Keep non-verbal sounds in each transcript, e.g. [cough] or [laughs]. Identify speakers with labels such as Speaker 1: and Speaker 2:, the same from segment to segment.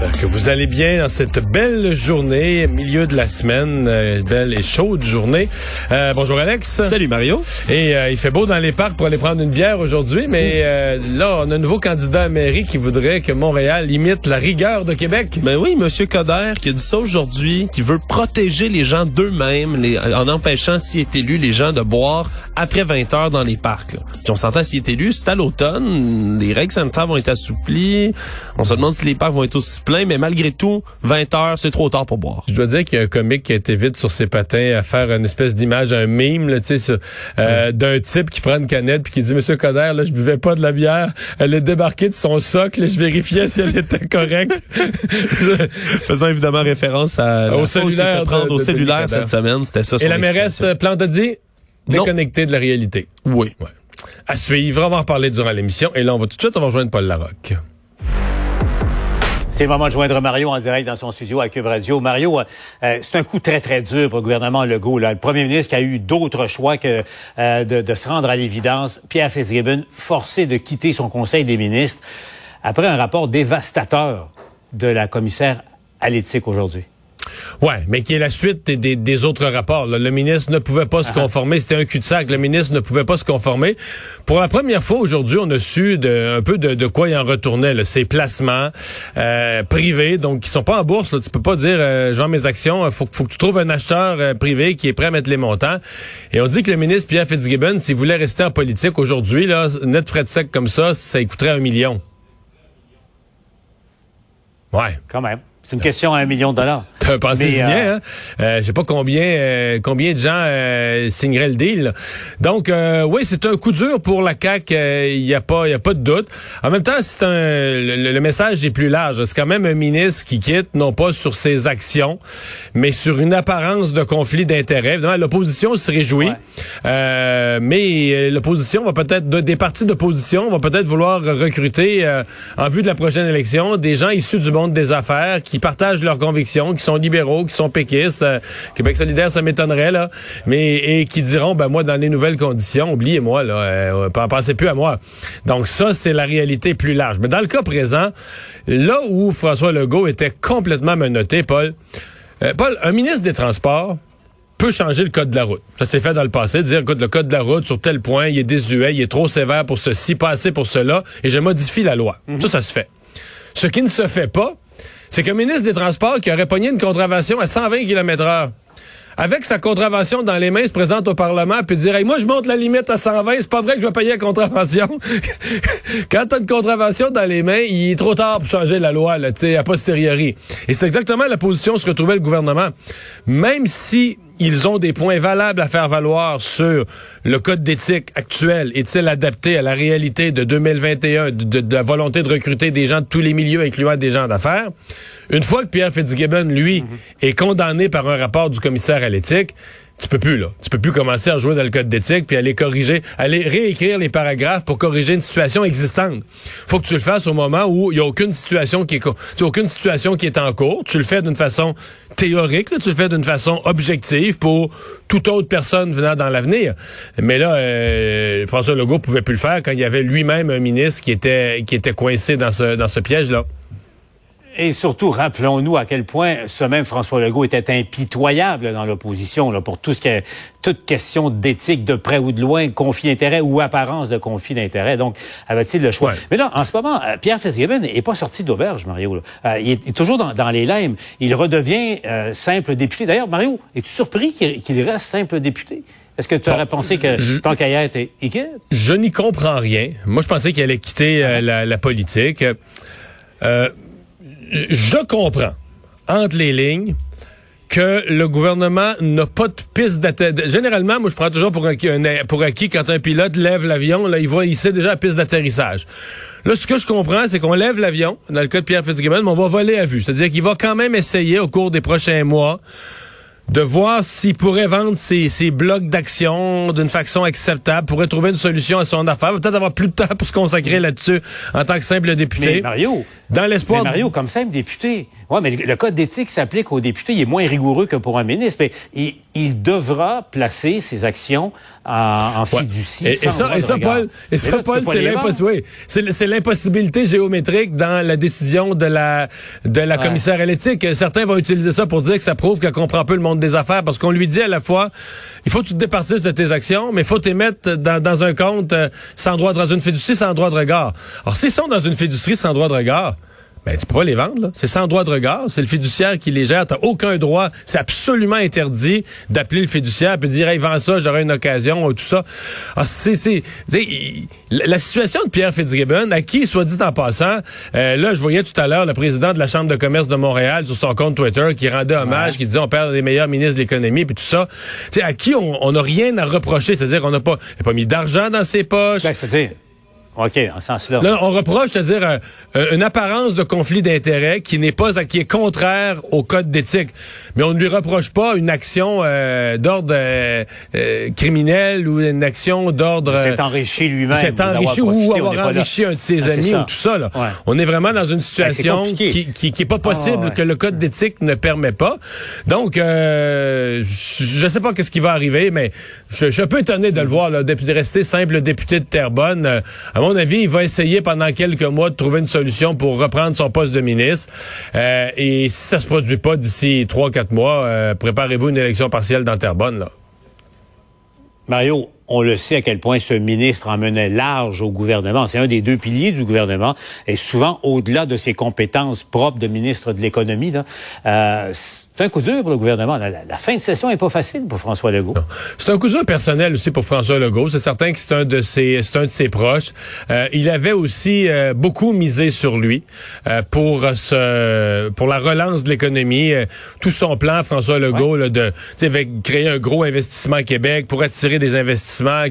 Speaker 1: J'espère que vous allez bien dans cette belle journée, milieu de la semaine, euh, belle et chaude journée. Euh, bonjour Alex.
Speaker 2: Salut Mario.
Speaker 1: Et euh, il fait beau dans les parcs pour aller prendre une bière aujourd'hui, mais euh, là, on a un nouveau candidat à mairie qui voudrait que Montréal imite la rigueur de Québec.
Speaker 2: Ben oui, Monsieur Coder qui a dit ça aujourd'hui, qui veut protéger les gens d'eux-mêmes les- en empêchant, s'il est élu, les gens de boire après 20 heures dans les parcs. Là. Puis on s'entend s'il est élu, c'est à l'automne, les règles sanitaires vont être assouplies, on se demande si les parcs vont être aussi mais malgré tout, 20 heures, c'est trop tard pour boire.
Speaker 1: Je dois dire qu'il y a un comique qui a été vite sur ses patins à faire une espèce d'image, un mime, là, tu sais, sur, euh, d'un type qui prend une canette puis qui dit, Monsieur Coder, là, je buvais pas de la bière. Elle est débarquée de son socle. Je vérifiais si elle était correcte. [laughs]
Speaker 2: Faisant évidemment référence à
Speaker 1: Au cellulaire
Speaker 2: prendre
Speaker 1: de-
Speaker 2: au
Speaker 1: de
Speaker 2: cellulaire cette semaine, c'était ça
Speaker 1: Et la mairesse Plante a dit,
Speaker 2: Non.
Speaker 1: déconnectée de la réalité.
Speaker 2: Oui.
Speaker 1: Ouais. À suivre, on va en reparler durant l'émission. Et là, on va tout de suite, on va rejoindre Paul Larocque.
Speaker 3: C'est le moment de joindre Mario en direct dans son studio à Cube Radio. Mario, euh, c'est un coup très, très dur pour le gouvernement Legault. Là. Le premier ministre qui a eu d'autres choix que euh, de, de se rendre à l'évidence. Pierre Fitzgibbon, forcé de quitter son conseil des ministres après un rapport dévastateur de la commissaire à l'éthique aujourd'hui.
Speaker 1: Ouais, mais qui est la suite des, des- des autres rapports. là. Le ministre ne pouvait pas se conformer. C'était un cul-de-sac. Le ministre ne pouvait pas se conformer. Pour la première fois aujourd'hui, on a su de, un peu de, de quoi il en retournait. Là. Ces placements euh, privés, donc qui sont pas en bourse. Là. Tu peux pas dire, euh, je vends mes actions. Il faut, faut que tu trouves un acheteur euh, privé qui est prêt à mettre les montants. Et on dit que le ministre Pierre Fitzgibbon, s'il voulait rester en politique aujourd'hui, là, net frais de sec comme ça, ça coûterait un million. Ouais.
Speaker 3: Quand même. C'est une question à un million de dollars. [laughs]
Speaker 1: Pensez
Speaker 3: Mais,
Speaker 1: bien,
Speaker 3: euh,
Speaker 1: hein? Euh, je sais pas combien euh, combien de gens euh, signeraient le deal. là. Donc euh, oui, c'est un coup dur pour la CAC. Il y a pas y a pas de doute. En même temps, c'est un le, le message est plus large. C'est quand même un ministre qui quitte non pas sur ses actions, mais sur une apparence de conflit d'intérêts. Évidemment, l'opposition se réjouit,
Speaker 3: Ouais.
Speaker 1: Euh, mais l'opposition va peut-être de- des partis d'opposition vont peut-être vouloir recruter euh, en vue de la prochaine élection des gens issus du monde des affaires qui partagent leurs convictions, qui sont libéraux, qui sont péquistes. Euh, Québec solidaire, ça m'étonnerait là, mais et qui diront ben moi dans les nouvelles conditions, oubliez-moi là, euh, pen- pensez plus à moi. Donc ça c'est la réalité plus large. Mais dans le cas présent, là où François Legault était complètement menotté, Paul, euh, Paul, un ministre des Transports peut changer le code de la route. Ça s'est fait dans le passé, dire, écoute, le code de la route, sur tel point, il est désuet, il est trop sévère pour ceci, pas assez pour cela, et je modifie la loi. Ça, ça se fait. Ce qui ne se fait pas, c'est qu'un ministre des Transports qui aurait pogné une contravention à 120 km heure, avec sa contravention dans les mains, se présente au Parlement puis dire hey, moi je monte la limite à 120, c'est pas vrai que je vais payer la contravention. [laughs] Quand t'as une contravention dans les mains, il est trop tard pour changer la loi, là, tu sais, a posteriori. Et c'est exactement la position où se retrouvait le gouvernement. Même si ils ont des points valables à faire valoir sur le code d'éthique actuel. Est-il adapté à la réalité de 2021, de, de- de la volonté de recruter des gens de tous les milieux, incluant des gens d'affaires? Une fois que Pierre Fitzgibbon, lui, est condamné par un rapport du commissaire à l'éthique, tu peux plus, là. Tu peux plus commencer à jouer dans le code d'éthique puis aller corriger, aller réécrire les paragraphes pour corriger une situation existante. Faut que tu le fasses au moment où il y a aucune situation qui est, aucune situation qui est en cours. Tu le fais d'une façon théorique, tu le fais d'une façon objective pour toute autre personne venant dans l'avenir. Mais là, euh, François Legault pouvait plus le faire quand il y avait lui-même un ministre qui était, qui était coincé dans ce, dans ce piège-là.
Speaker 3: Et surtout, rappelons-nous à quel point ce même François Legault était impitoyable dans l'opposition là, pour tout ce qui est toute question d'éthique de près ou de loin, conflit d'intérêt ou apparence de conflit d'intérêt. Donc, avait-il le choix? Mais là, en ce moment, euh, Pierre Fitzgibbon n'est pas sorti d'auberge, Mario. Euh, il, est, toujours dans, les limbes. Il redevient euh, simple député. D'ailleurs, Mario, es-tu surpris qu'il reste simple député? Est-ce que tu aurais pensé que tant qu'à y être,
Speaker 1: Je n'y comprends rien. Moi, je pensais qu'il allait quitter la, la, politique. Euh, je comprends entre les lignes que le gouvernement n'a pas de piste d'atterrissage. Généralement, moi, je prends toujours pour acquis, quand un pilote lève l'avion, là, il voit, il sait déjà la piste d'atterrissage. Là, ce que je comprends, c'est qu'on lève l'avion, dans le cas de Pierre Fitzgibbon, mais on va voler à vue. C'est-à-dire qu'il va quand même essayer au cours des prochains mois de voir s'il pourrait vendre ses, ses blocs d'action d'une façon acceptable, pourrait trouver une solution à son affaire, peut-être avoir plus de temps pour se consacrer là-dessus en tant que simple député.
Speaker 3: Mais Mario, dans l'espoir. Mario, comme simple député. Ouais, mais le code d'éthique s'applique aux députés. Il est moins rigoureux que pour un ministre. Mais il, il devra placer ses actions en, en fiducie.
Speaker 1: Et, et, ça, et ça, Paul, et ça, Paul, c'est l'impossibilité géométrique dans la décision de la de la commissaire à l'éthique. Certains vont utiliser ça pour dire que ça prouve qu'elle comprend peu le monde des affaires, parce qu'on lui dit à la fois, il faut que tu te départisses de tes actions, mais il faut t'émettre dans, dans un compte euh, sans droit de, dans une fiducie sans droit de regard. Alors, s'ils sont dans une fiducie sans droit de regard, ben, tu peux pas les vendre, C'est sans droit de regard. C'est le fiduciaire qui les gère. T'as aucun droit. C'est absolument interdit d'appeler le fiduciaire et de dire, hey, vends ça, j'aurai une occasion, ou tout ça. Ah, c'est, c'est, la situation de Pierre Fitzgibbon, à qui, soit dit en passant, euh, là, je voyais tout à l'heure le président de la Chambre de commerce de Montréal sur son compte Twitter qui rendait hommage, qui disait, on perd les meilleurs ministres de l'économie puis tout ça. sais, à qui on n'a rien à reprocher? C'est-à-dire, on n'a pas, pas mis d'argent dans ses poches.
Speaker 3: Ben, c'est-à-dire, OK, en sens-là.
Speaker 1: Là, on reproche, c'est-à-dire euh, euh, une apparence de conflit d'intérêt qui n'est pas qui est contraire au code d'éthique. Mais on ne lui reproche pas une action euh, d'ordre criminel ou une action d'ordre
Speaker 3: s'est enrichi lui-même.
Speaker 1: S'est enrichi ou avoir enrichi un de ses ah, amis ou tout ça. Là. On est vraiment dans une ben, situation qui, qui, qui est pas possible ah, que le code d'éthique ne permet pas. Donc je, je sais pas qu'est-ce qui va arriver mais je, je suis un peu étonné de le voir là, de rester simple député de Terrebonne à mon avis, il va essayer pendant quelques mois de trouver une solution pour reprendre son poste de ministre. Euh, et si ça se produit pas d'ici trois, quatre mois, euh, préparez-vous une élection partielle dans Terrebonne, là.
Speaker 3: Mario, on le sait à quel point ce ministre en menait large au gouvernement. C'est un des deux piliers du gouvernement. Et souvent, au-delà de ses compétences propres de ministre de l'économie, euh, c'est un coup dur pour le gouvernement. La, fin de session est pas facile pour François Legault.
Speaker 1: C'est un coup dur personnel aussi pour François Legault. C'est certain que c'est un de ses, c'est un de ses proches. Euh, il avait aussi euh, beaucoup misé sur lui euh, pour ce, pour la relance de l'économie. tout son plan, François Legault, là, de créer un gros investissement à Québec pour attirer des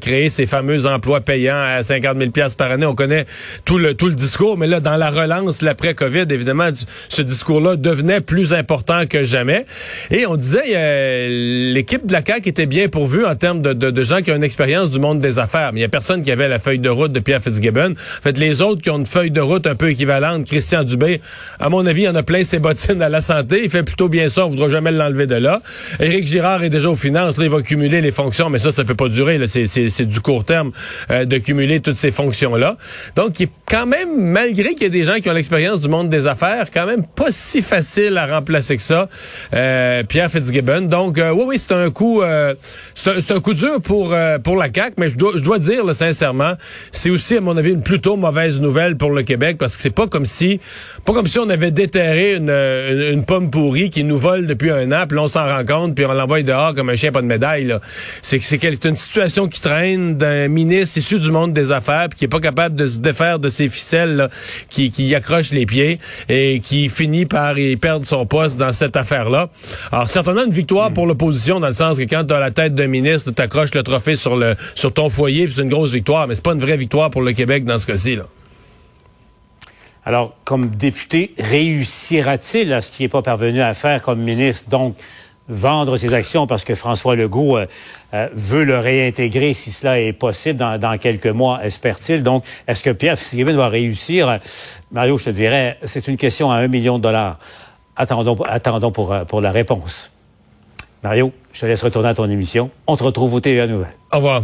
Speaker 1: créer ces fameux emplois payants à 50 000 pièces par année. On connaît tout le tout le discours, mais là, dans la relance, l'après Covid, évidemment, ce discours-là devenait plus important que jamais. Et on disait, l'équipe de la CAQ était bien pourvue en termes de, de, gens qui ont une expérience du monde des affaires. Mais il y a personne qui avait la feuille de route de Pierre Fitzgibbon. En fait, les autres qui ont une feuille de route un peu équivalente, Christian Dubé, à mon avis, il en a plein ses bottines à la santé. Il fait plutôt bien ça. On voudra jamais l'enlever de là. Éric Girard est déjà aux finances. Là, il va cumuler les fonctions, mais ça, ça peut pas durer. C'est du court terme euh, de cumuler toutes ces fonctions-là. Donc, quand même, malgré qu'il y ait des gens qui ont l'expérience du monde des affaires, quand même pas si facile à remplacer que ça. Euh, Pierre Fitzgibbon. Donc, euh, oui, oui, c'est un coup, euh, c'est un, coup dur pour pour la CAC, mais je dois, je dois dire, sincèrement, c'est aussi, à mon avis, une plutôt mauvaise nouvelle pour le Québec parce que c'est pas comme si, pas comme si on avait déterré une, une, pomme pourrie qui nous vole depuis un an, puis on s'en rend compte, puis on l'envoie dehors comme un chien pas de médaille. C'est que c'est une situation qui traîne d'un ministre issu du monde des affaires, puis qui est pas capable de se défaire de ses ficelles, qui qui accroche les pieds et qui finit par y perdre son poste dans cette affaire-là. Alors, certainement une victoire pour l'opposition, dans le sens que quand tu as la tête d'un ministre, tu accroches le trophée sur, ton foyer, c'est une grosse victoire, mais c'est pas une vraie victoire pour le Québec dans ce cas-ci.
Speaker 3: Alors, comme député, réussira-t-il à ce qu'il n'est pas parvenu à faire comme ministre? Donc, vendre ses actions parce que François Legault euh, euh, veut le réintégrer si cela est possible dans, quelques mois, espère-t-il. Donc, est-ce que Pierre Fitzgibbon va réussir? Mario, je te dirais, c'est une question à un million de dollars. Attendons, attendons pour, euh, pour la réponse. Mario, je te laisse retourner à ton émission. On te retrouve au TVA Nouvelle.
Speaker 1: Au revoir.